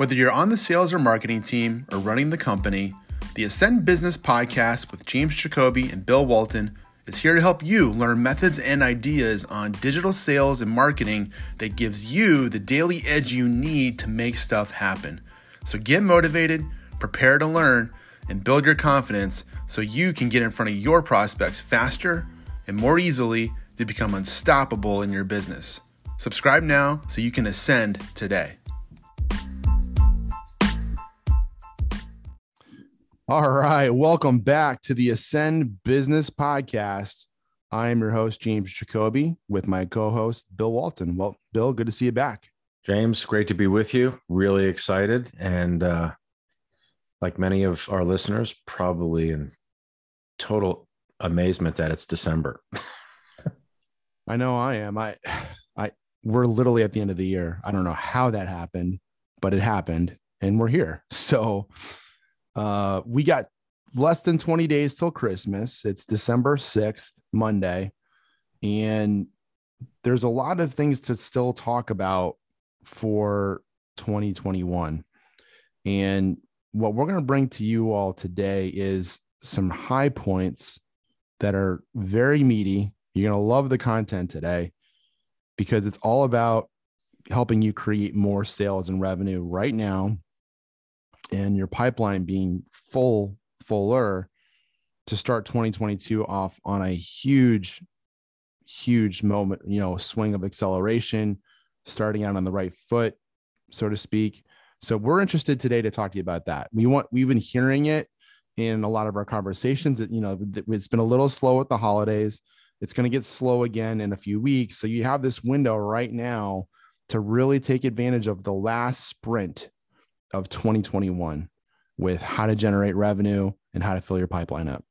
Whether you're on the sales or marketing team or running the company, the Ascend Business Podcast with James Jacoby and Bill Walton is here to help you learn methods and ideas on digital sales and marketing that gives you the daily edge you need to make stuff happen. So get motivated, prepare to learn, and build your confidence so you can get in front of your prospects faster and more easily to become unstoppable in your business. Subscribe now so you can ascend today. All right. Welcome back to the Ascend Business Podcast. I am your host, James Jacoby, with my co host, Bill Walton. Well, Bill, good to see you back. James, great to be with you. Really excited. And uh, like many of our listeners, probably in total amazement that it's December. I know I am. I, I, we're literally at the end of the year. I don't know how that happened, but it happened and we're here. So, uh, we got less than 20 days till Christmas. It's December 6th, Monday. And there's a lot of things to still talk about for 2021. And what we're going to bring to you all today is some high points that are very meaty. You're going to love the content today because it's all about helping you create more sales and revenue right now and your pipeline being full, fuller to start 2022 off on a huge, huge moment, you know, swing of acceleration, starting out on the right foot, so to speak. So we're interested today to talk to you about that. We want we've been hearing it in a lot of our conversations that you know it's been a little slow at the holidays. It's going to get slow again in a few weeks. So you have this window right now to really take advantage of the last sprint of 2021 with how to generate revenue and how to fill your pipeline up.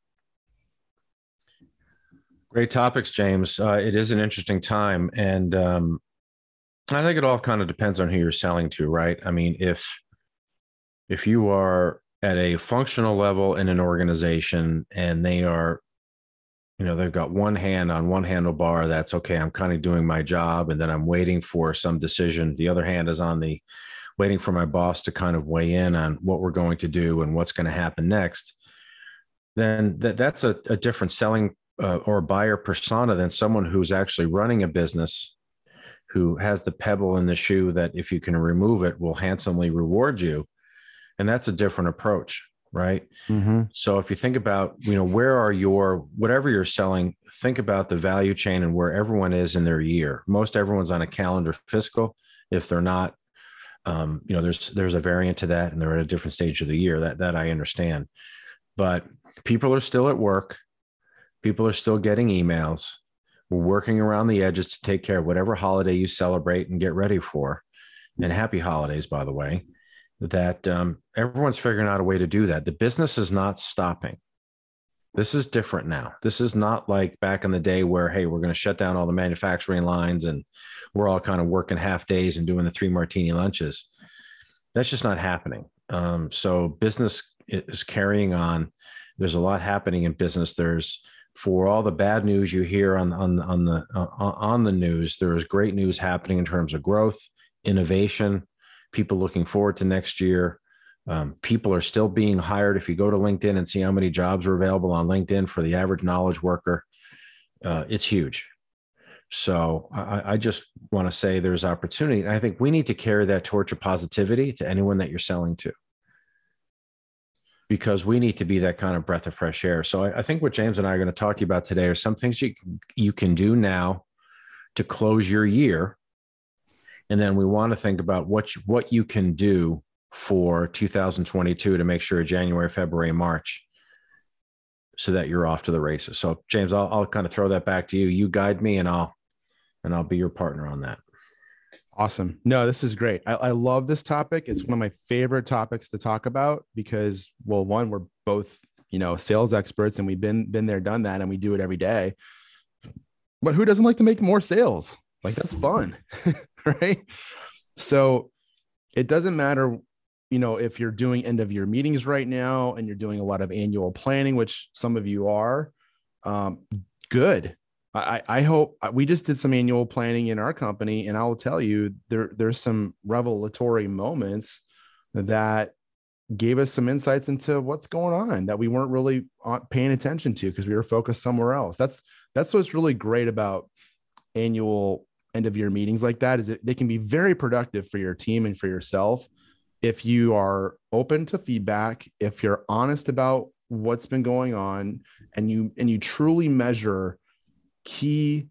Great topics, James. Uh, it is an interesting time, and um, I think it all kind of depends on who you're selling to, right? I mean, if if you are at a functional level in an organization and they are, you know, they've got one hand on one handlebar, that's okay. I'm kind of doing my job, and then I'm waiting for some decision. The other hand is on the waiting for my boss to kind of weigh in on what we're going to do and what's going to happen next, then that, that's a, a different selling uh, or buyer persona than someone who's actually running a business who has the pebble in the shoe that if you can remove it will handsomely reward you. And that's a different approach right? Mm-hmm. so if you think about you know where are your whatever you're selling think about the value chain and where everyone is in their year. Most everyone's on a calendar fiscal. If they're not um, you know there's there's a variant to that and they're at a different stage of the year. That that i understand. But people are still at work. People are still getting emails. We're working around the edges to take care of whatever holiday you celebrate and get ready for. And happy holidays by the way that um, everyone's figuring out a way to do that. The business is not stopping this is different now this is not like back in the day where hey we're going to shut down all the manufacturing lines and we're all kind of working half days and doing the three martini lunches. That's just not happening. Um, so business is carrying on. There's a lot happening in business. There's for all the bad news you hear on on on the uh, on the news. There is great news happening in terms of growth, innovation, people looking forward to next year. Um, people are still being hired. If you go to LinkedIn and see how many jobs are available on LinkedIn for the average knowledge worker, uh, it's huge. So I, I just want to say there's opportunity. And I think we need to carry that torch of positivity to anyone that you're selling to. Because we need to be that kind of breath of fresh air. So I, I think what James and I are going to talk to you about today are some things you, you can do now to close your year. And then we want to think about what, you, what you can do for 2022 to make sure January, February, March so that you're off to the races. So James, I'll, I'll kind of throw that back to you. You guide me and I'll and I'll be your partner on that. Awesome. No, this is great. I, I, love this topic. It's one of my favorite topics to talk about because, well, one, we're both, you know, sales experts and we've been been there, done that, and we do it every day. But who doesn't like to make more sales? Like that's fun, right? So it doesn't matter, you know, if you're doing end of year meetings right now and you're doing a lot of annual planning, which some of you are. Um, good I, I hope we just did some annual planning in our company, and I will tell you there there's some revelatory moments that gave us some insights into what's going on that we weren't really uh, paying attention to because we were focused somewhere else. That's that's what's really great about annual end of year meetings like that is that they can be very productive for your team and for yourself if you are open to feedback, if you're honest about what's been going on and you and you truly measure key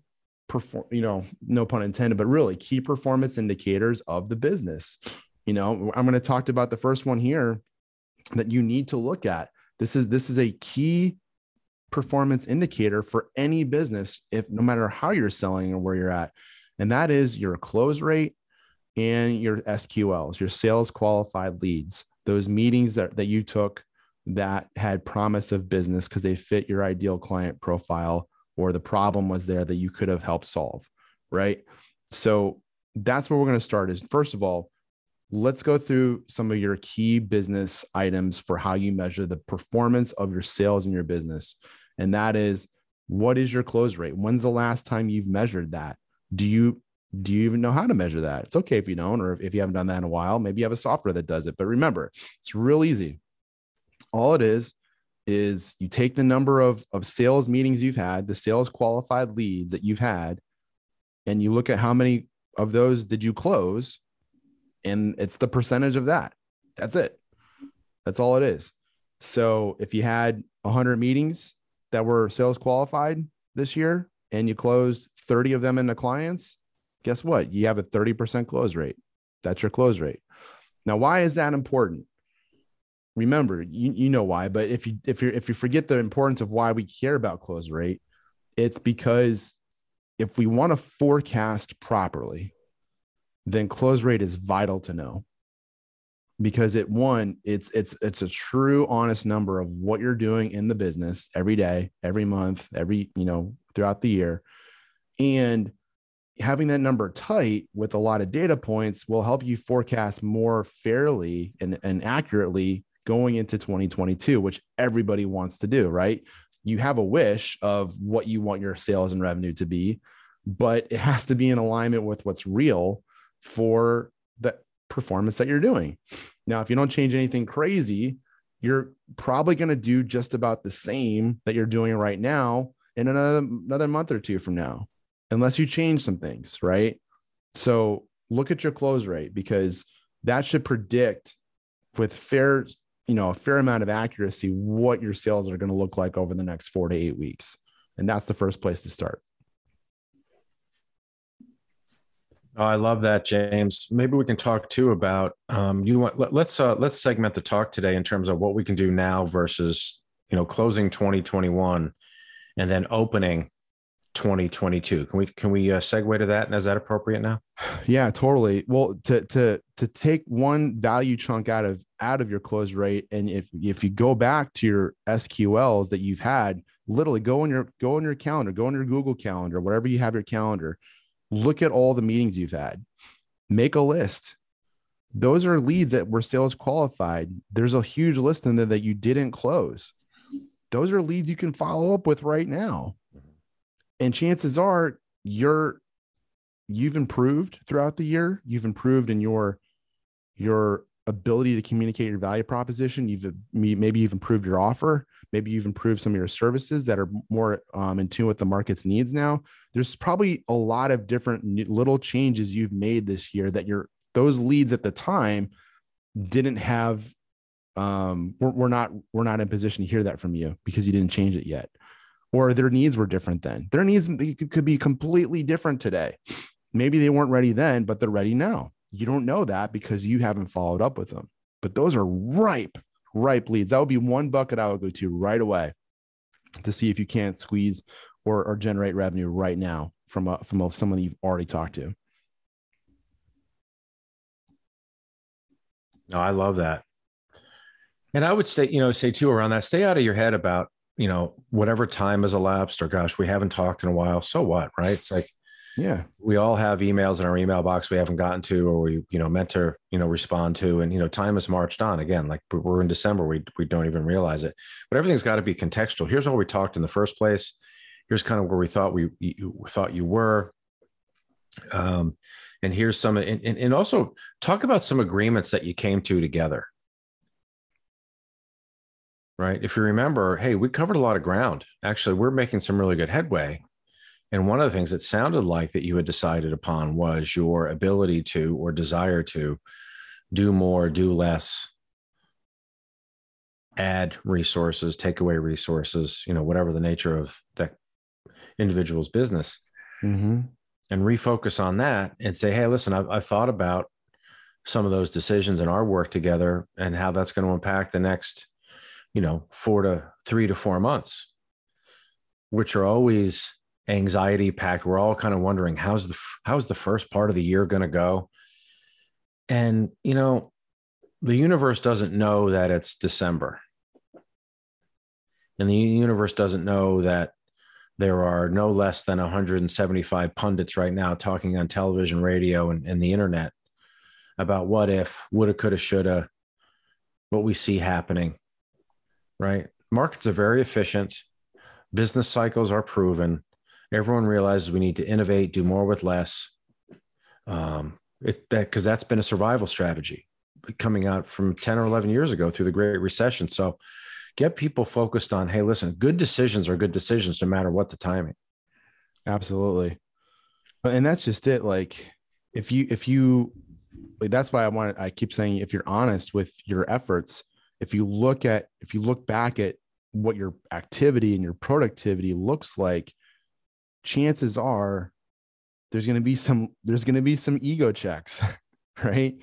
perform you know no pun intended but really key performance indicators of the business. You know i'm going to talk about the first one here that you need to look at. This is this is a key performance indicator for any business if no matter how you're selling or where you're at and that is your close rate and your sqls your sales qualified leads those meetings that, that you took that had promise of business because they fit your ideal client profile or the problem was there that you could have helped solve, right? So that's where we're going to start is first of all, let's go through some of your key business items for how you measure the performance of your sales in your business. And that is what is your close rate? When's the last time you've measured that? Do you do you even know how to measure that? It's okay if you don't, or if you haven't done that in a while, maybe you have a software that does it. But remember, it's real easy. All it is is you take the number of, of sales meetings you've had, the sales qualified leads that you've had, and you look at how many of those did you close, and it's the percentage of that. That's it. That's all it is. So if you had 100 meetings that were sales qualified this year and you closed 30 of them into clients, guess what? You have a 30% close rate. That's your close rate. Now, why is that important? remember you, you know why but if you if you if you forget the importance of why we care about close rate it's because if we want to forecast properly then close rate is vital to know because it one it's it's it's a true honest number of what you're doing in the business every day every month every you know throughout the year and having that number tight with a lot of data points will help you forecast more fairly and, and accurately going into 2022, which everybody wants to do, right? You have a wish of what you want your sales and revenue to be, but it has to be in alignment with what's real for the performance that you're doing. Now, if you don't change anything crazy, you're probably going to do just about the same that you're doing right now in another another month or two from now, unless you change some things, right? So look at your close rate because that should predict with fair you know a fair amount of accuracy what your sales are going to look like over the next four to eight weeks. And that's the first place to start. Oh, i love that james. Maybe we can talk too about um, you want let, us uh, let's segment the talk today in terms of what we can do now versus you know closing 2021 and then opening 2022 can we can we uh, segue to that? And is that appropriate now? Yeah totally. Well to to to take one value chunk out of out of your close rate and if if you go back to your sqls that you've had literally go on your go on your calendar go on your google calendar whatever you have your calendar look at all the meetings you've had. Make a list. Those are leads that were sales qualified. There's a huge list in there that you didn't close. Those are leads you can follow up with right now and chances are you're you've improved throughout the year. You've improved in your your ability to communicate your value proposition. You've maybe you've improved your offer. Maybe you've improved some of your services that are more um, in tune with the market's needs now. There's probably a lot of different little changes you've made this year that your those leads at the time didn't have um we're, we're not we're not in position to hear that from you because you didn't change it yet or their needs were different then. Their needs could be completely different today. Maybe they weren't ready then, but they're ready now. You don't know that because you haven't followed up with them. But those are ripe, ripe leads. That would be one bucket I would go to right away to see if you can't squeeze or, or generate revenue right now from a, from a, someone you've already talked to. No, I love that. And I would say, you know, say too around that, stay out of your head about you know, whatever time has elapsed, or gosh, we haven't talked in a while. So what, right? It's like, yeah, we all have emails in our email box we haven't gotten to, or we, you know, meant to, you know, respond to, and you know, time has marched on again. Like we're in December, we we don't even realize it. But everything's got to be contextual. Here's what we talked in the first place. Here's kind of where we thought we you, thought you were. Um, and here's some and, and also talk about some agreements that you came to together right? If you remember hey we covered a lot of ground. Actually we're making some really good headway. And one of the things that sounded like that you had decided upon was your ability to or desire to do more do less add resources take away resources you know whatever the nature of that individual's business. Mm-hmm. and refocus on that and say, hey, listen, I've, I've thought about some of those decisions in our work together and how that's going to impact the next, you know, four to three to four months, which are always anxiety packed. We're all kind of wondering how's the how's the first part of the year going to go, and you know, the universe doesn't know that it's December, and the universe doesn't know that there are no less than 175 pundits right now talking on television, radio, and, and the internet about what if, woulda, coulda, shoulda, what we see happening, right? Markets are very efficient. Business cycles are proven. Everyone realizes we need to innovate, do more with less. Um, it because that's been a survival strategy coming out from 10 or 11 years ago through the Great Recession. So get people focused on hey listen good decisions are good decisions no matter what the timing absolutely and that's just it like if you if you like that's why i want i keep saying if you're honest with your efforts if you look at if you look back at what your activity and your productivity looks like chances are there's going to be some there's going to be some ego checks right?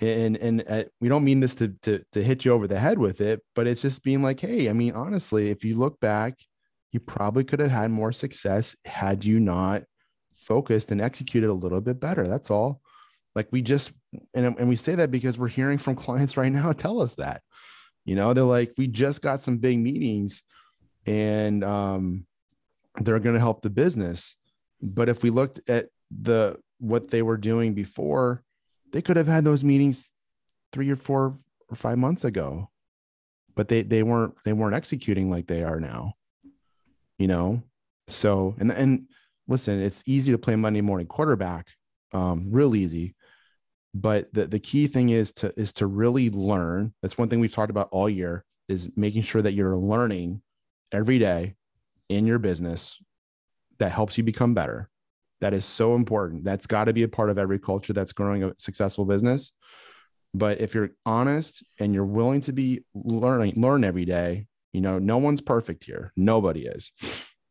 And and uh, we don't mean this to, to to hit you over the head with it but it's just being like hey i mean honestly if you look back you probably could have had more success had you not focused and executed a little bit better that's all. Like we just and, and we say that because we're hearing from clients right now tell us that you know they're like we just got some big meetings and um they're going to help the business. But if we looked at the what they were doing before they could have had those meetings three or four or five months ago. But they they weren't they weren't executing like they are now you know? So and and listen it's easy to play monday morning quarterback um real easy but the, the key thing is to is to really learn that's one thing we've talked about all year is making sure that you're learning every day in your business that helps you become better that is so important. That's got to be a part of every culture that's growing a successful business. But if you're honest and you're willing to be learning, learn every day, you know, no one's perfect here. Nobody is.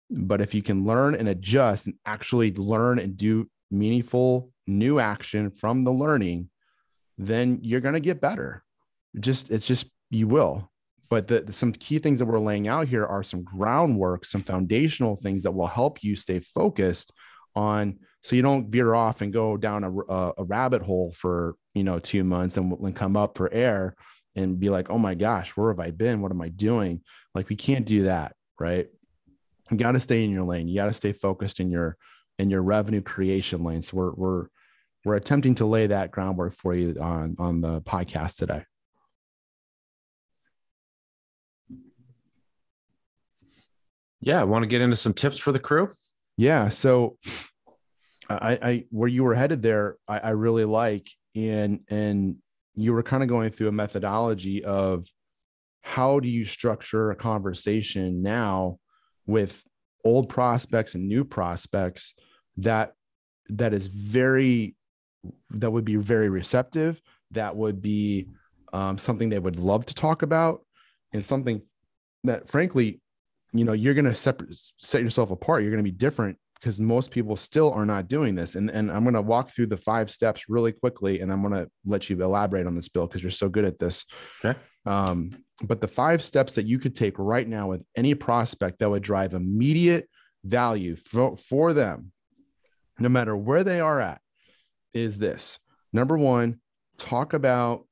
But if you can learn and adjust and actually learn and do meaningful new action from the learning, then you're going to get better. Just, it's just, you will. But the, some key things that we're laying out here are some groundwork, some foundational things that will help you stay focused on so you don't veer off and go down a, a, a rabbit hole for you know two months and, and come up for air and be like oh my gosh where have i been? What am i doing? Like we can't do that right? You got to stay in your lane. You got to stay focused in your in your revenue creation lane. So we're we're we're attempting to lay that groundwork for you on on the podcast today yeah i want to get into some tips for the crew yeah. So I, I where you were headed there, I, I really like, and and you were kind of going through a methodology of how do you structure a conversation now with old prospects and new prospects that that is very that would be very receptive that would be um, something they would love to talk about and something that frankly you know you're going to separate set yourself apart. You're going to be different because most people still are not doing this. And and i'm going to walk through the five steps really quickly and i'm going to let you elaborate on this bill because you're so good at this. Okay. Um, but the five steps that you could take right now with any prospect that would drive immediate value for, for them no matter where they are at is this. Number one talk about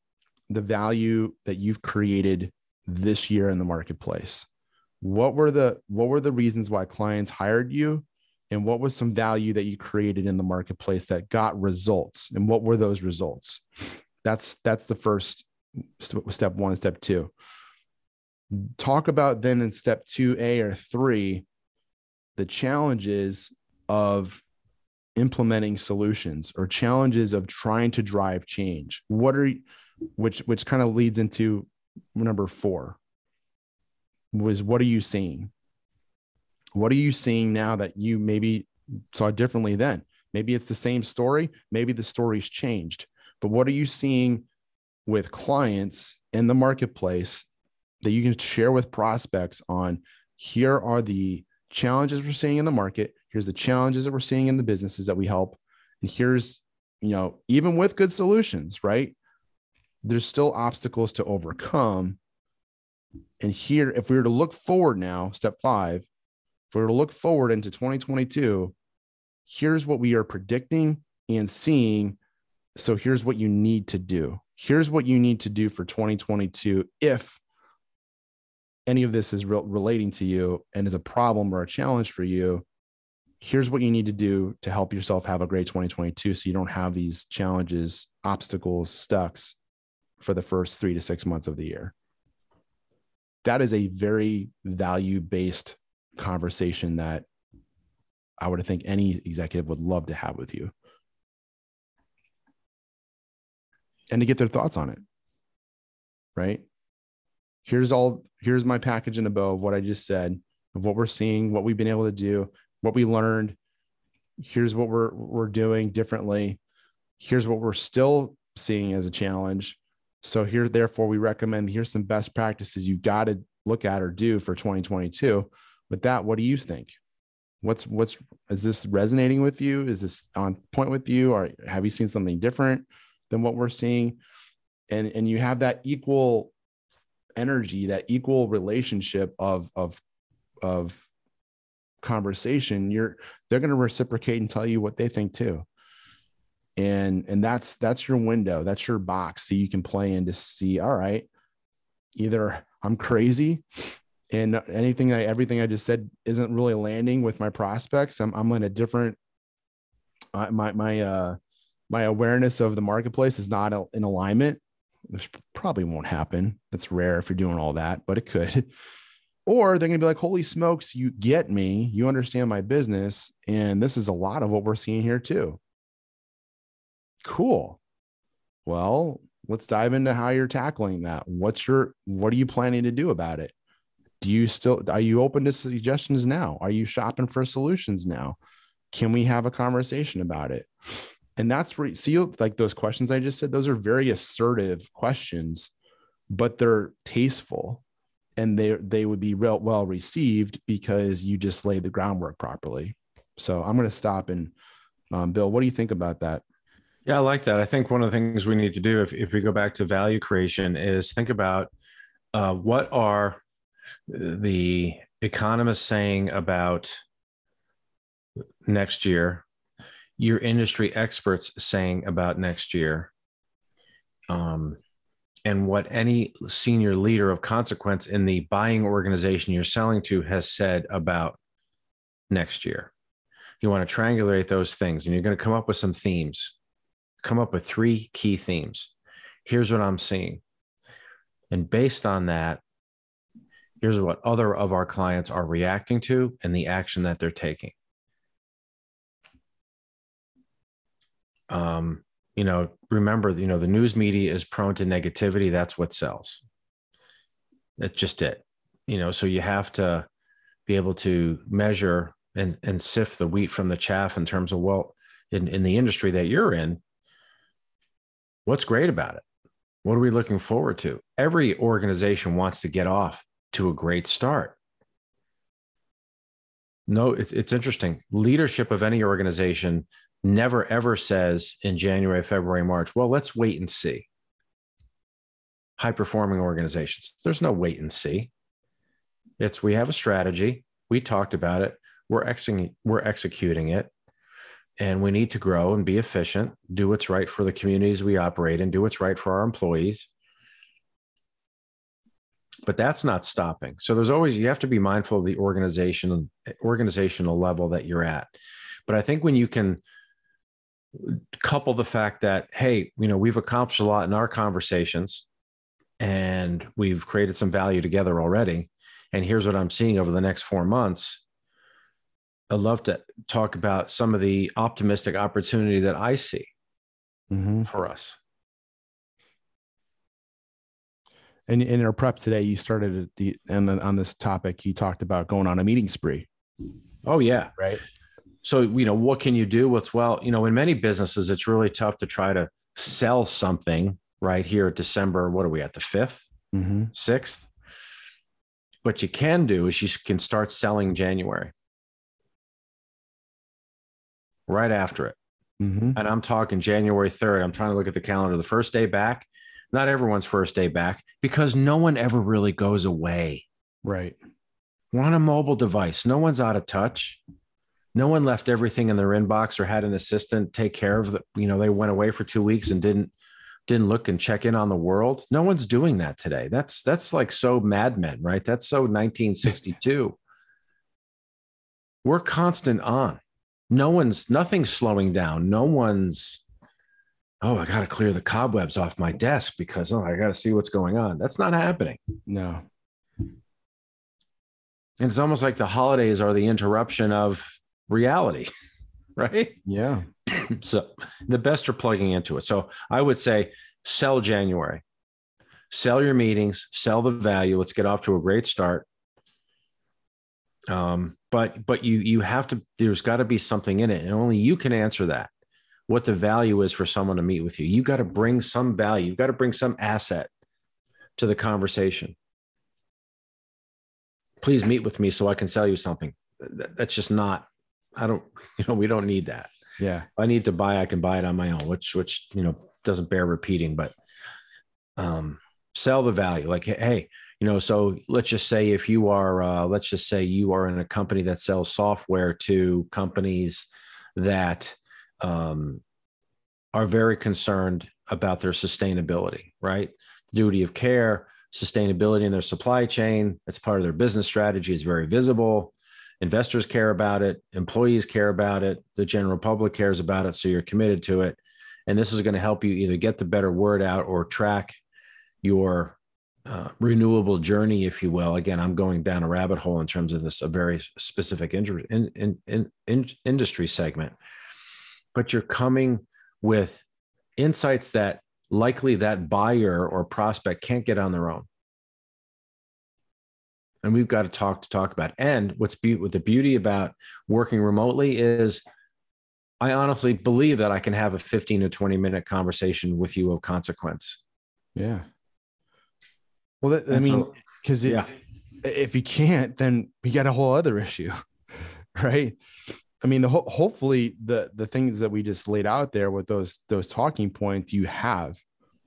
the value that you've created this year in the marketplace. What were the what were the reasons why clients hired you? And what was some value that you created in the marketplace that got results? And what were those results? That's that's the first step one step two. Talk about then in step 2a or 3 the challenges of implementing solutions or challenges of trying to drive change? What are which which kind of leads into number 4 was what are you seeing? What are you seeing now that you maybe saw differently then? Maybe it's the same story maybe the story's changed but what are you seeing with clients in the marketplace that you can share with prospects on here are the challenges we're seeing in the market. Here's the challenges that we're seeing in the businesses that we help. And here's you know even with good solutions right? There's still obstacles to overcome. And here if we were to look forward now step 5 if we were to look forward into 2022 here's what we are predicting and seeing. So here's what you need to do. Here's what you need to do for 2022 if any of this is re- relating to you and is a problem or a challenge for you here's what you need to do to help yourself have a great 2022 so you don't have these challenges obstacles stucks for the first three to six months of the year. That is a very value based conversation that i would think any executive would love to have with you. And to get their thoughts on it. Right here's all here's my package in a bow of what I just said, of what we're seeing, what we've been able to do, what we learned. Here's what we're we're doing differently. Here's what we're still seeing as a challenge. So here, therefore, we recommend here's some best practices you got to look at or do for 2022. With that, what do you think? What's what's is this resonating with you? Is this on point with you? Or have you seen something different than what we're seeing? And and you have that equal energy, that equal relationship of of of conversation, you're they're going to reciprocate and tell you what they think too. And and that's that's your window, that's your box that you can play in to see. All right, either I'm crazy and anything I everything I just said isn't really landing with my prospects. I'm I'm in a different uh, my my uh my awareness of the marketplace is not in alignment this probably won't happen. That's rare if you're doing all that, but it could. Or they're going to be like, holy smokes, you get me. You understand my business. And this is a lot of what we're seeing here too. Cool. Well, let's dive into how you're tackling that. What's your, what are you planning to do about it? Do you still, are you open to suggestions now? Are you shopping for solutions now? Can we have a conversation about it? And that's where you see like those questions i just said those are very assertive questions but they're tasteful. And they they would be real well received because you just laid the groundwork properly. So i'm going to stop and um, bill what do you think about that? Yeah i like that. I think one of the things we need to do if, if we go back to value creation is think about uh, what are the economists saying about next year your industry experts saying about next year um, and what any senior leader of consequence in the buying organization you're selling to has said about next year. You want to triangulate those things and you're going to come up with some themes. Come up with three key themes. Here's what I'm seeing. And based on that, here's what other of our clients are reacting to and the action that they're taking. Um, you know, remember, you know, the news media is prone to negativity. That's what sells. That's just it. You know, so you have to be able to measure and, and sift the wheat from the chaff in terms of, well, in, in the industry that you're in, what's great about it? What are we looking forward to? Every organization wants to get off to a great start. No, it, it's interesting. Leadership of any organization never ever says in January, February, March, well, let's wait and see. High performing organizations, there's no wait and see. It's we have a strategy, we talked about it, we're, ex- we're executing it, and we need to grow and be efficient, do what's right for the communities we operate in, do what's right for our employees. But that's not stopping. So there's always you have to be mindful of the organization organizational level that you're at. But I think when you can couple the fact that hey you know we've accomplished a lot in our conversations and we've created some value together already and here's what i'm seeing over the next four months I'd love to talk about some of the optimistic opportunity that I see Mm-hmm. for us. And in our prep today, you started at the and then on this topic, you talked about going on a meeting spree, Oh yeah. right? So, you know, what can you do? What's well, you know, in many businesses, it's really tough to try to sell something right here at December. What are we at the 5th, Mm-hmm. 6th? What you can do is you can start selling January right after it. Mm-hmm. And I'm talking January 3rd. I'm trying to look at the calendar. The first day back, not everyone's first day back because no one ever really goes away. Right. We're on a mobile device. No one's out of touch. No one left everything in their inbox or had an assistant take care of the, you know, they went away for two weeks and didn't didn't look and check in on the world. No one's doing that today. That's that's like so Mad Men, right? That's so 1962. We're constant on. No one's nothing's slowing down. No one's oh, I gotta clear the cobwebs off my desk because oh, I gotta see what's going on. That's not happening. No. And it's almost like the holidays are the interruption of reality, right? Yeah. So the best are plugging into it. So I would say sell January, sell your meetings, sell the value. Let's get off to a great start. Um, but but you you have to. There's got to be something in it, and only you can answer that. What the value is for someone to meet with you. You got to bring some value. You've got to bring some asset to the conversation. Please meet with me so I can sell you something. That's just not. I don't. You know, we don't need that. Yeah. If I need to buy, I can buy it on my own, which which you know doesn't bear repeating, but um, sell the value. Like, hey, you know, so let's just say if you are, uh, let's just say you are in a company that sells software to companies that um, are very concerned about their sustainability, right? Duty of care, sustainability in their supply chain. That's part of their business strategy. is very visible investors care about it employees care about it the general public cares about it so you're committed to it. And this is going to help you either get the better word out or track your uh, renewable journey if you will. Again i'm going down a rabbit hole in terms of this a very specific in, in, in, in industry segment. But you're coming with insights that likely that buyer or prospect can't get on their own and we've got to talk to talk about. And what's be- what the beauty about working remotely is, I honestly believe that I can have a 15 to 20 minute conversation with you of consequence. Yeah. Well, that, I mean, so- because Yeah. if you can't, then we got a whole other issue, right? I mean, the ho- hopefully the the things that we just laid out there with those those talking points you have,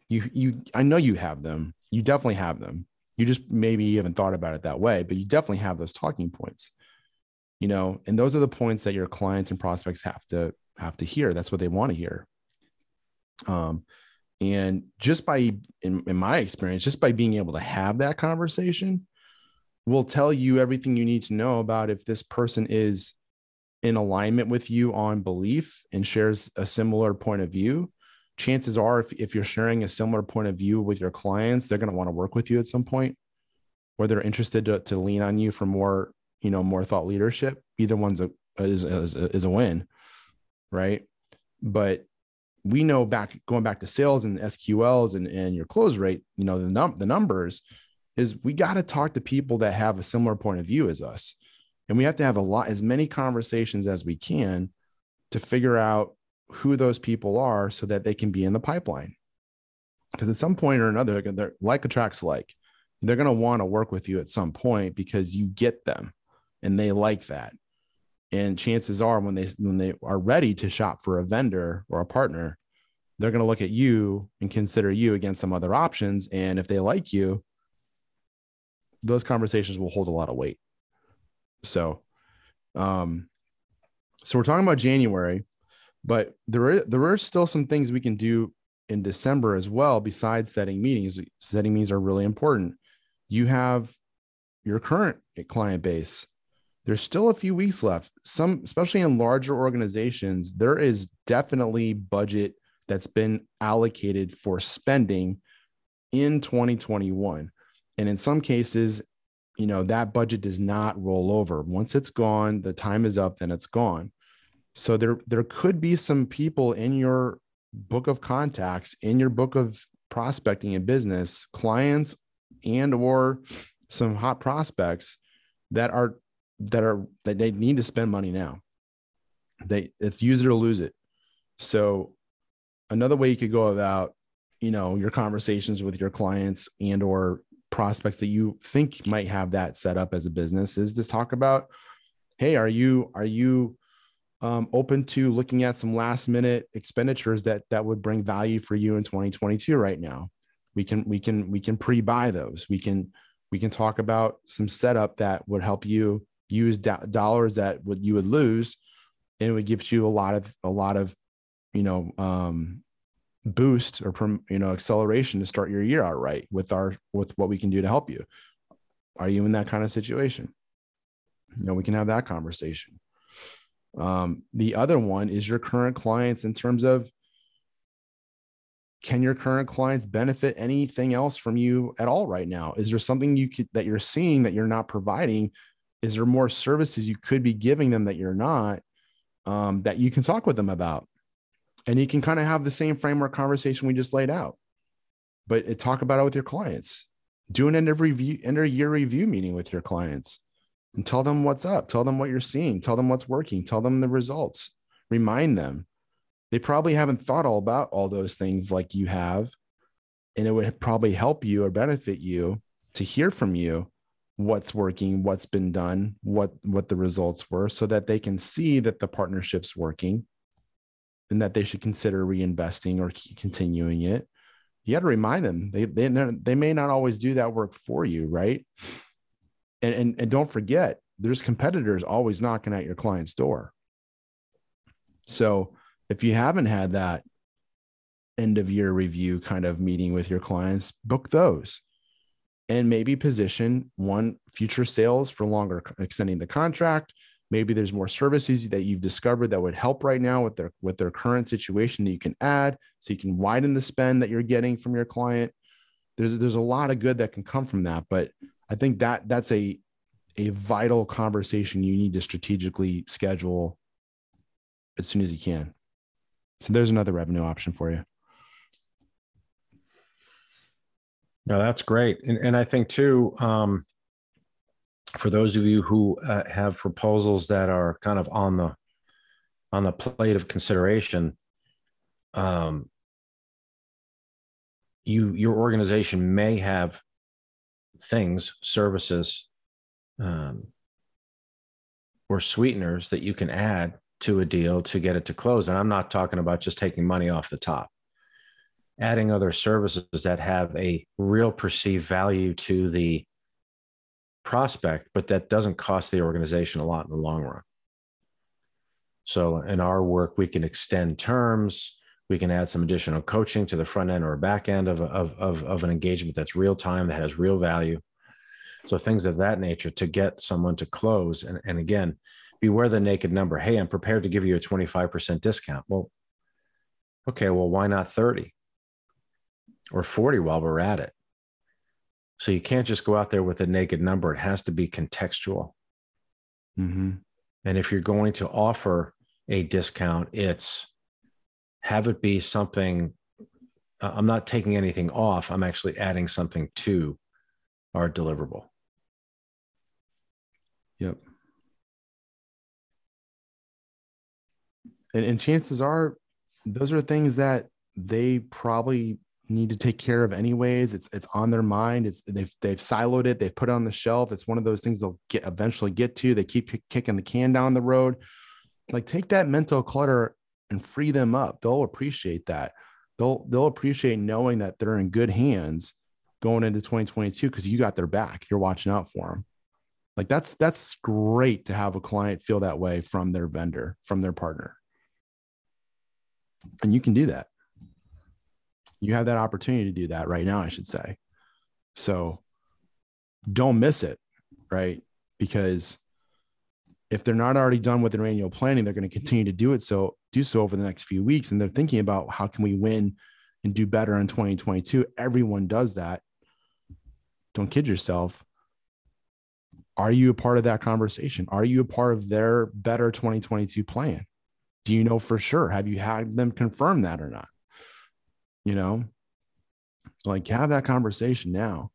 you you I know you have them. You definitely have them. You just maybe you haven't thought about it that way, but you definitely have those talking points. You know, and those are the points that your clients and prospects have to have to hear. That's what they want to hear. Um, and just by in, in my experience, just by being able to have that conversation will tell you everything you need to know about if this person is in alignment with you on belief and shares a similar point of view chances are if, if you're sharing a similar point of view with your clients they're going to want to work with you at some point or they're interested to, to lean on you for more you know more thought leadership. Either one's a is, is, is a win right? But we know back going back to sales and sqls and, and your close rate you know the, num- the numbers is we got to talk to people that have a similar point of view as us. And we have to have a lot as many conversations as we can to figure out who those people are so that they can be in the pipeline. Because at some point or another they're, they're like attracts like they're going to want to work with you at some point because you get them and they like that. And chances are when they when they are ready to shop for a vendor or a partner they're going to look at you and consider you against some other options. And if they like you those conversations will hold a lot of weight. So um so we're talking about january but there are there are still some things we can do in december as well besides setting meetings. Setting meetings are really important. You have your current client base. There's still a few weeks left. Some especially in larger organizations there is definitely budget that's been allocated for spending in 2021 and in some cases you know that budget does not roll over. Once it's gone the time is up then it's gone so there there could be some people in your book of contacts in your book of prospecting and business clients and or some hot prospects that are that are that they need to spend money now. They it's use it or lose it. So another way you could go about you know your conversations with your clients and or prospects that you think might have that set up as a business is to talk about hey are you are you um, open to looking at some last minute expenditures that that would bring value for you in 2022 right now. We can we can we can pre-buy those. We can we can talk about some setup that would help you use do- dollars that would you would lose and it would give you a lot of a lot of you know um boost or you know acceleration to start your year out right with our with what we can do to help you. Are you in that kind of situation? You know we can have that conversation um, the other one is your current clients in terms of can your current clients benefit anything else from you at all right now? Is there something you could, that you're seeing that you're not providing? Is there more services you could be giving them that you're not um, that you can talk with them about? And you can kind of have the same framework conversation we just laid out, but talk about it with your clients. Do an end of review, end of year review meeting with your clients and tell them what's up. Tell them what you're seeing. Tell them what's working. Tell them the results. Remind them. They probably haven't thought all about all those things like you have. And it would probably help you or benefit you to hear from you what's working, what's been done, what what the results were, so that they can see that the partnership's working and that they should consider reinvesting or continuing it. You got to remind them they they they may not always do that work for you, right? And, and, and don't forget, there's competitors always knocking at your client's door. So if you haven't had that end of year review kind of meeting with your clients, book those and maybe position one future sales for longer extending the contract. Maybe there's more services that you've discovered that would help right now with their with their current situation that you can add so you can widen the spend that you're getting from your client. There's there's a lot of good that can come from that, but I think that that's a a vital conversation you need to strategically schedule as soon as you can. So there's another revenue option for you. No, that's great, and and I think too, um, for those of you who uh, have proposals that are kind of on the on the plate of consideration, um, you your organization may have things, services, um, or sweeteners that you can add to a deal to get it to close. And I'm not talking about just taking money off the top. Adding other services that have a real perceived value to the prospect, but that doesn't cost the organization a lot in the long run. So in our work, we can extend terms. We can add some additional coaching to the front end or back end of, of, of, of an engagement that's real time, that has real value. So things of that nature to get someone to close. And, and again, beware the naked number. Hey, I'm prepared to give you a 25% discount. Well, okay, well, why not 30 or 40 while we're at it? So you can't just go out there with a naked number. It has to be contextual. Mm-hmm. And if you're going to offer a discount, it's have it be something. Uh, I'm not taking anything off. I'm actually adding something to our deliverable. Yep. And, and chances are those are things that they probably need to take care of anyways. It's it's on their mind. It's they've they've siloed it. They've put it on the shelf. It's one of those things they'll get eventually get to. They keep kicking the can down the road. Like take that mental clutter and free them up. They'll appreciate that. They'll they'll appreciate knowing that they're in good hands going into 2022 because you got their back. You're watching out for them. Like that's that's great to have a client feel that way from their vendor, from their partner. And you can do that. You have that opportunity to do that right now, I should say. So don't miss it, right? Because if they're not already done with their annual planning, they're going to continue to do it so do so over the next few weeks. And they're thinking about how can we win and do better in 2022. Everyone does that don't kid yourself. are you a part of that conversation? Are you a part of their better 2022 plan? Do you know for sure? Have you had them confirm that or not? You know, like have that conversation now.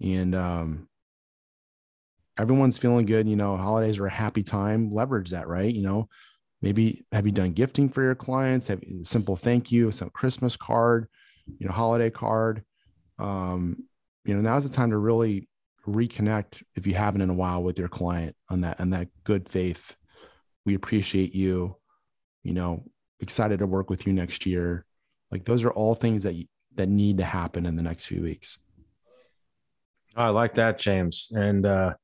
And um, everyone's feeling good. You know, holidays are a happy time. Leverage that, right? You know, maybe have you done gifting for your clients? Have a simple thank you, some Christmas card, you know, holiday card. Um, you know, now's the time to really reconnect if you haven't in a while with your client on that and that good faith. We appreciate you, you know, excited to work with you next year. Like those are all things that that need to happen in the next few weeks. I like that, James. And uh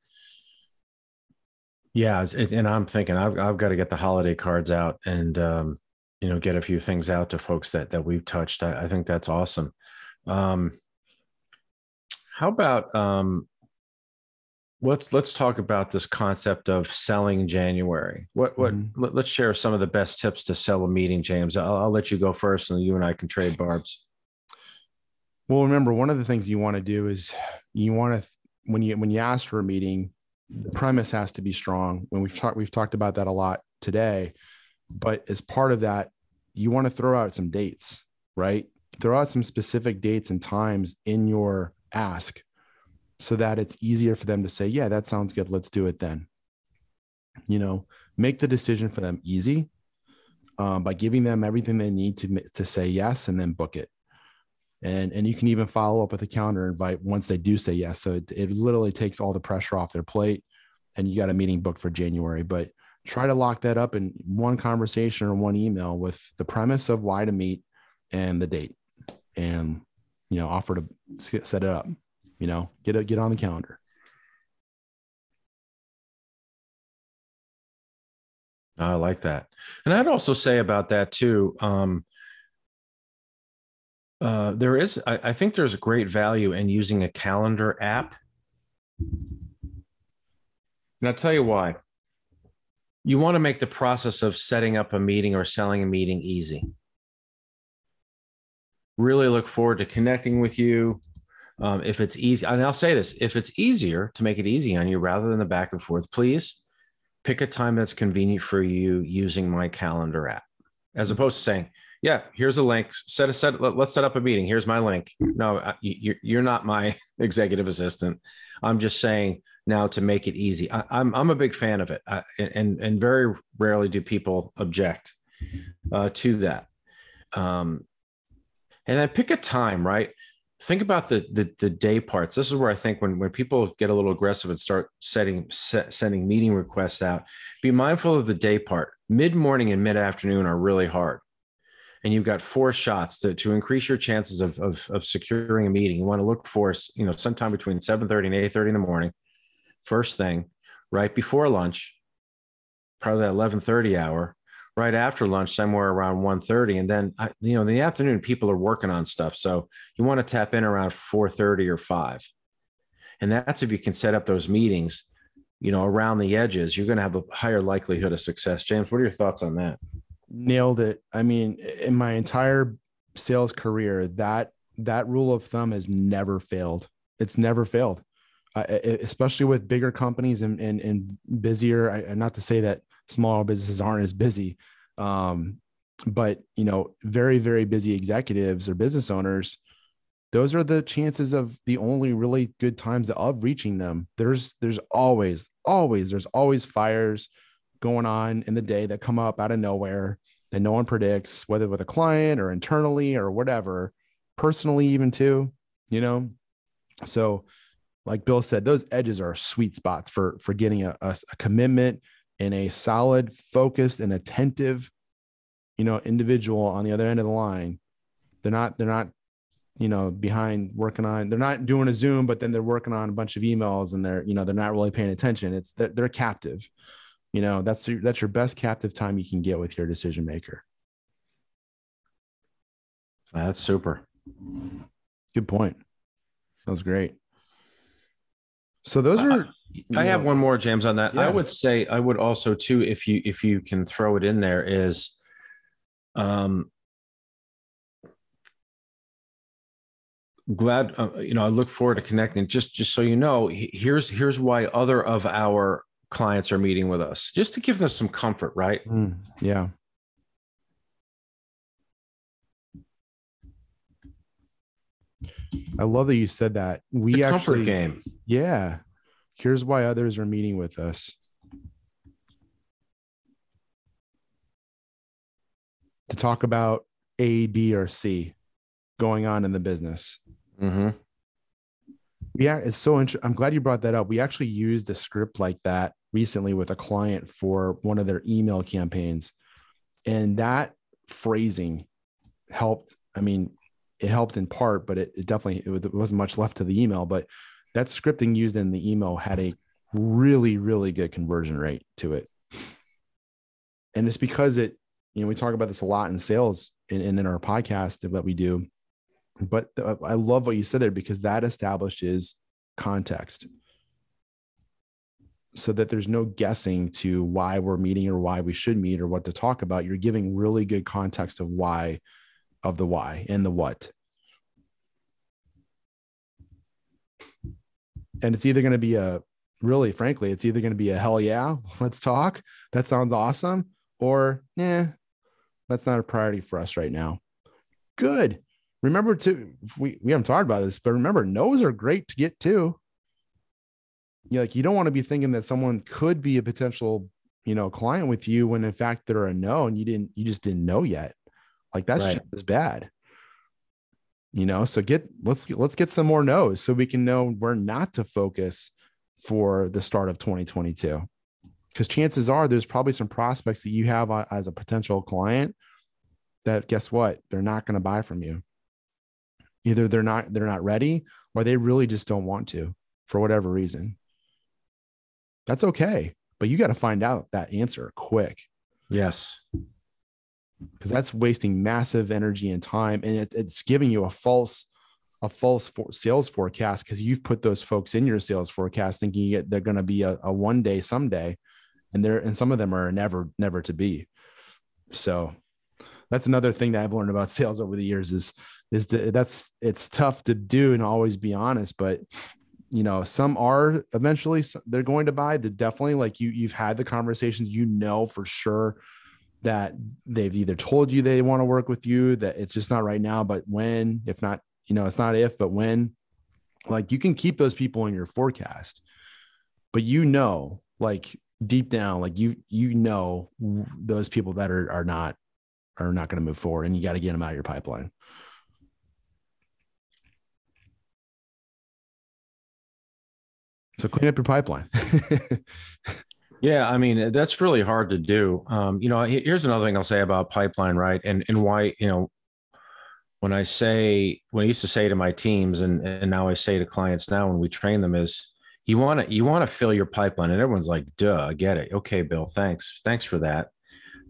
yeah, and I'm thinking I've I've got to get the holiday cards out and um you know get a few things out to folks that that we've touched. I, I think that's awesome. Um how about um let's let's talk about this concept of selling January. What what mm-hmm. let, us share some of the best tips to sell a meeting, James. I'll, I'll let you go first, and you and I can trade barbs. Well, remember one of the things you want to do is you want to when you when you ask for a meeting, the premise has to be strong. When we've talked we've talked about that a lot today, but as part of that, you want to throw out some dates, right? Throw out some specific dates and times in your ask so that it's easier for them to say, yeah, that sounds good. Let's do it then. You know, make the decision for them easy um, by giving them everything they need to, to say yes and then book it. And, and you can even follow up with a calendar invite once they do say yes. So it, it literally takes all the pressure off their plate and you got a meeting booked for January. But try to lock that up in one conversation or one email with the premise of why to meet and the date and you know offer to set it up you know, get it get on the calendar. I like that. And I'd also say about that too. Um, uh, there is, I, I think there's a great value in using a calendar app. And I'll tell you why. You want to make the process of setting up a meeting or selling a meeting easy. Really look forward to connecting with you, um, if it's easy, and I'll say this if it's easier to make it easy on you rather than the back and forth, please pick a time that's convenient for you using my calendar app, as opposed to saying, yeah, here's a link. Set a set. Let, us set up a meeting. Here's my link. No, you, you're not my executive assistant. I'm just saying now to make it easy. I, am I'm, I'm a big fan of it, and and very rarely do people object uh, to that. Um, and I pick a time, right? think about the, the, the day parts. This is where I think when when people get a little aggressive and start setting set, sending meeting requests out, be mindful of the day part. Mid morning and mid afternoon are really hard, and you've got four shots to, to increase your chances of, of of securing a meeting. You want to look for you know sometime between seven thirty and eight thirty in the morning, first thing, right before lunch, probably that eleven thirty hour, right after lunch somewhere around 1.30 and then you know in the afternoon people are working on stuff so you want to tap in around 4.30 or 5 and that's if you can set up those meetings you know around the edges you're going to have a higher likelihood of success. James what are your thoughts on that nailed it i mean in my entire sales career that that rule of thumb has never failed it's never failed uh, especially with bigger companies and, and, and busier I, not to say that small businesses aren't as busy. Um, but you know, very, very busy executives or business owners, those are the chances of the only really good times of reaching them. There's there's always, always, there's always fires going on in the day that come up out of nowhere that no one predicts, whether with a client or internally or whatever, personally, even too, you know. So, like Bill said, those edges are sweet spots for for getting a, a, a commitment and a solid, focused, and attentive, you know, individual on the other end of the line. They're not, they're not, you know, behind working on, they're not doing a Zoom, but then they're working on a bunch of emails and they're, you know, they're not really paying attention. It's they're, they're captive. You know, that's your, that's your best captive time you can get with your decision maker. That's super. Good point. That was great. So those are I have one more, James, on that. Yeah. I would say I would also too, if you if you can throw it in there, is um glad uh, you know i look forward to connecting just just so you know here's here's why other of our clients are meeting with us just to give them some comfort right? Mm, yeah. I love that you said that. We the actually game. Yeah. Here's why others are meeting with us. To talk about a b or c going on in the business. Mm-hmm. Yeah, it's so interesting. I'm glad you brought that up. We actually used a script like that recently with a client for one of their email campaigns. And that phrasing helped. I mean, it helped in part, but it, it definitely it wasn't much left to the email. But that scripting used in the email had a really, really good conversion rate to it. And it's because it, you know, we talk about this a lot in sales and in, in our podcast that we do but the, I love what you said there because that establishes context so that there's no guessing to why we're meeting or why we should meet or what to talk about. You're giving really good context of why, of the why and the what. And it's either going to be a really, frankly, it's either going to be a hell yeah, let's talk. That sounds awesome. Or, yeah, that's not a priority for us right now. Good remember to we, we haven't talked about this, but remember no's are great to get to. You like you don't want to be thinking that someone could be a potential, you know, client with you when in fact they're a no and you didn't you just didn't know yet. Like that's right. just as bad. You know, so get let's let's get some more no's so we can know where not to focus for the start of 2022. Because chances are there's probably some prospects that you have as a potential client that guess what? They're not going to buy from you either they're not they're not ready or they really just don't want to for whatever reason. That's okay but you got to find out that answer quick. Yes. Because that's wasting massive energy and time and it, it's giving you a false a false for, sales forecast because you've put those folks in your sales forecast thinking they're going to be a, a one day someday and they're and some of them are never never to be. So that's another thing that i've learned about sales over the years is is that that's it's tough to do and always be honest but you know some are eventually they're going to buy they're definitely like you you've had the conversations you know for sure that they've either told you they want to work with you that it's just not right now but when if not you know it's not if but when like you can keep those people in your forecast but you know like deep down like you you know those people that are are not are not going to move forward and you got to get them out of your pipeline So clean up your pipeline. yeah, I mean that's really hard to do. Um, you know, here's another thing I'll say about pipeline, right? And and why you know when I say when I used to say to my teams, and and now I say to clients now when we train them is you want to you want to fill your pipeline, and everyone's like, "Duh, I get it. Okay, Bill, thanks, thanks for that."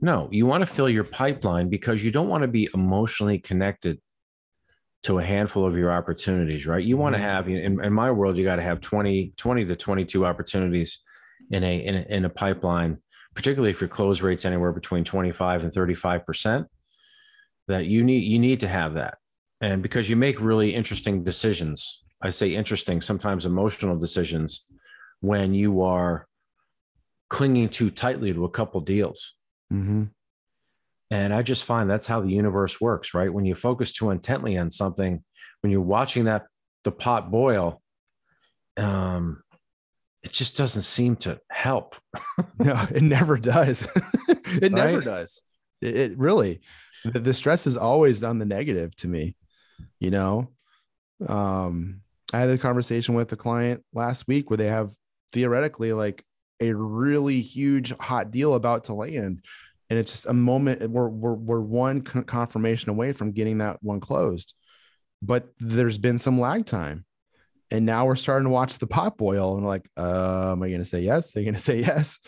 No, you want to fill your pipeline because you don't want to be emotionally connected to a handful of your opportunities, right? You want to mm-hmm. have in, in my world, you got to have 20, 20 to 22 opportunities in a, in a, in a pipeline, particularly if your close rates anywhere between 25 and 35%, that you need, you need to have that. And because you make really interesting decisions, I say interesting, sometimes emotional decisions when you are clinging too tightly to a couple deals. Mm-hmm. And I just find that's how the universe works, right? When you focus too intently on something, when you're watching that the pot boil, um, it just doesn't seem to help. no, it never does. it right? never does. It, it really, the, the, stress is always on the negative to me. You know, um, I had a conversation with a client last week where they have theoretically like a really huge hot deal about to land and it's just a moment we're we're, we're one confirmation away from getting that one closed. But there's been some lag time. And now we're starting to watch the pot boil and we're like uh, am i going to say yes? Are you going to say yes?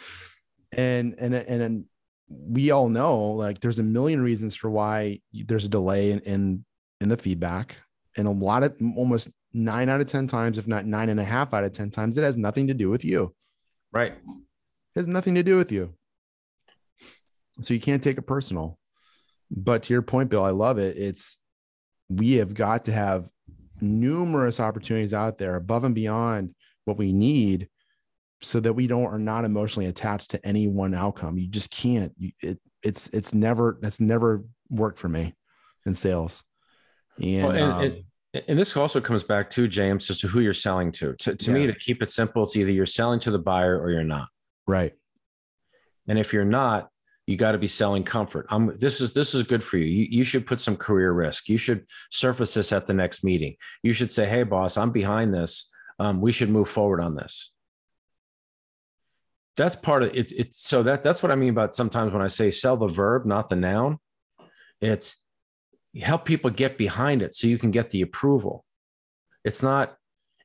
And and and and we all know like there's a million reasons for why there's a delay in in, in the feedback. And a lot of almost nine out of ten times if not nine and a half out of ten times it has nothing to do with you. Right. It has nothing to do with you so you can't take it personal. But to your point, Bill, I love it. It's we have got to have numerous opportunities out there above and beyond what we need so that we don't are not emotionally attached to any one outcome. You just can't. You, it, it's it's never that's never worked for me in sales. And, well, and, um, and, and, this also comes back to James as to who you're selling to. To, to yeah. me, to keep it simple, it's either you're selling to the buyer or you're not. Right. And if you're not, you got to be selling comfort. I'm this is this is good for you. you. You should put some career risk. You should surface this at the next meeting. You should say, "Hey, boss, I'm behind this. Um, we should move forward on this." That's part of it. It's so that that's what I mean about sometimes when I say sell the verb, not the noun. It's help people get behind it so you can get the approval. It's not,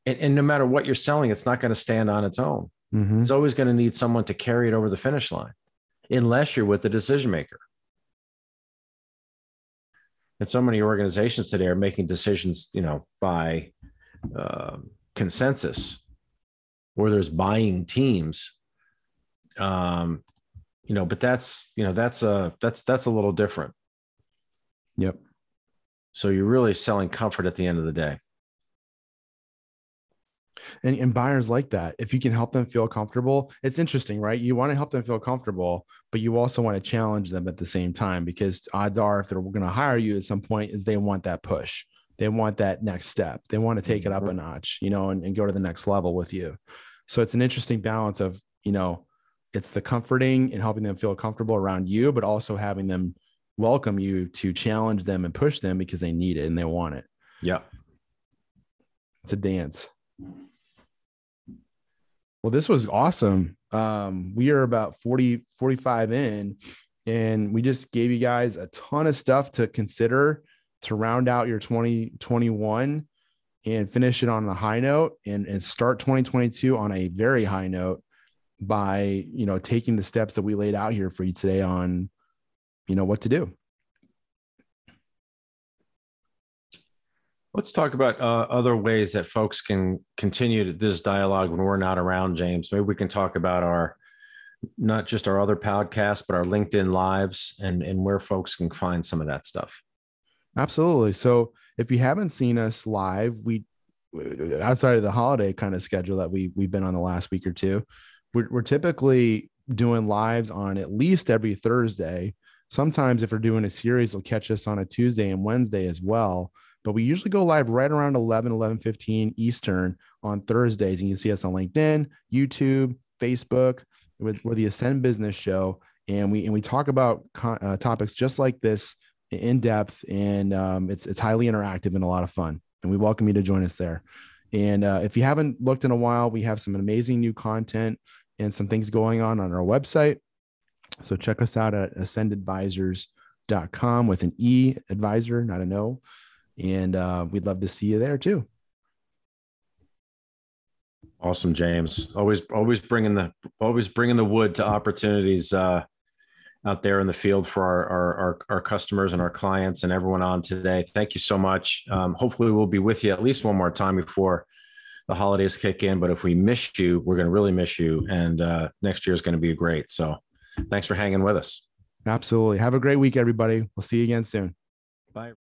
and, and no matter what you're selling, it's not going to stand on its own. Mm-hmm. It's always going to need someone to carry it over the finish line, unless you're with the decision maker. And so many organizations today are making decisions, you know, by uh, consensus, where there's buying teams. Um, you know, but that's you know that's a that's that's a little different. Yep. So you're really selling comfort at the end of the day. And, and buyers like that. If you can help them feel comfortable, it's interesting, right? You want to help them feel comfortable, but you also want to challenge them at the same time because odds are, if they're going to hire you at some point, is they want that push. They want that next step. They want to take it up a mm-hmm. notch, you know, and, and go to the next level with you. So it's an interesting balance of, you know, it's the comforting and helping them feel comfortable around you, but also having them welcome you to challenge them and push them because they need it and they want it. Yeah. It's a dance. Well, this was awesome. Um, we are about 40, 45 in, and we just gave you guys a ton of stuff to consider to round out your 2021 and finish it on a high note and, and start 2022 on a very high note by you know taking the steps that we laid out here for you today on you know what to do. Let's talk about uh, other ways that folks can continue this dialogue when we're not around, James. Maybe we can talk about our not just our other podcasts, but our LinkedIn lives and and where folks can find some of that stuff. Absolutely. So if you haven't seen us live, we outside of the holiday kind of schedule that we we've been on the last week or two, we're, we're typically doing lives on at least every Thursday Sometimes if we're doing a series, they'll catch us on a Tuesday and Wednesday as well. But we usually go live right around 11, 11 15 Eastern on Thursdays. And you can see us on LinkedIn, YouTube, Facebook. With, we're the Ascend Business Show. And we and we talk about uh, topics just like this in depth, and um, it's it's highly interactive and a lot of fun. And we welcome you to join us there. And uh, if you haven't looked in a while, we have some amazing new content and some things going on on our website. So check us out at ascendadvisers.com with an E advisor, not a no. And uh, we'd love to see you there too. Awesome, James. Always, always bringing the, always bringing the wood to opportunities uh, out there in the field for our, our, our, our, customers and our clients and everyone on today. Thank you so much. Um, hopefully we'll be with you at least one more time before the holidays kick in. But if we missed you, we're going to really miss you. And uh, next year is going to be great. So Thanks for hanging with us. Absolutely. Have a great week, everybody. We'll see you again soon. Bye.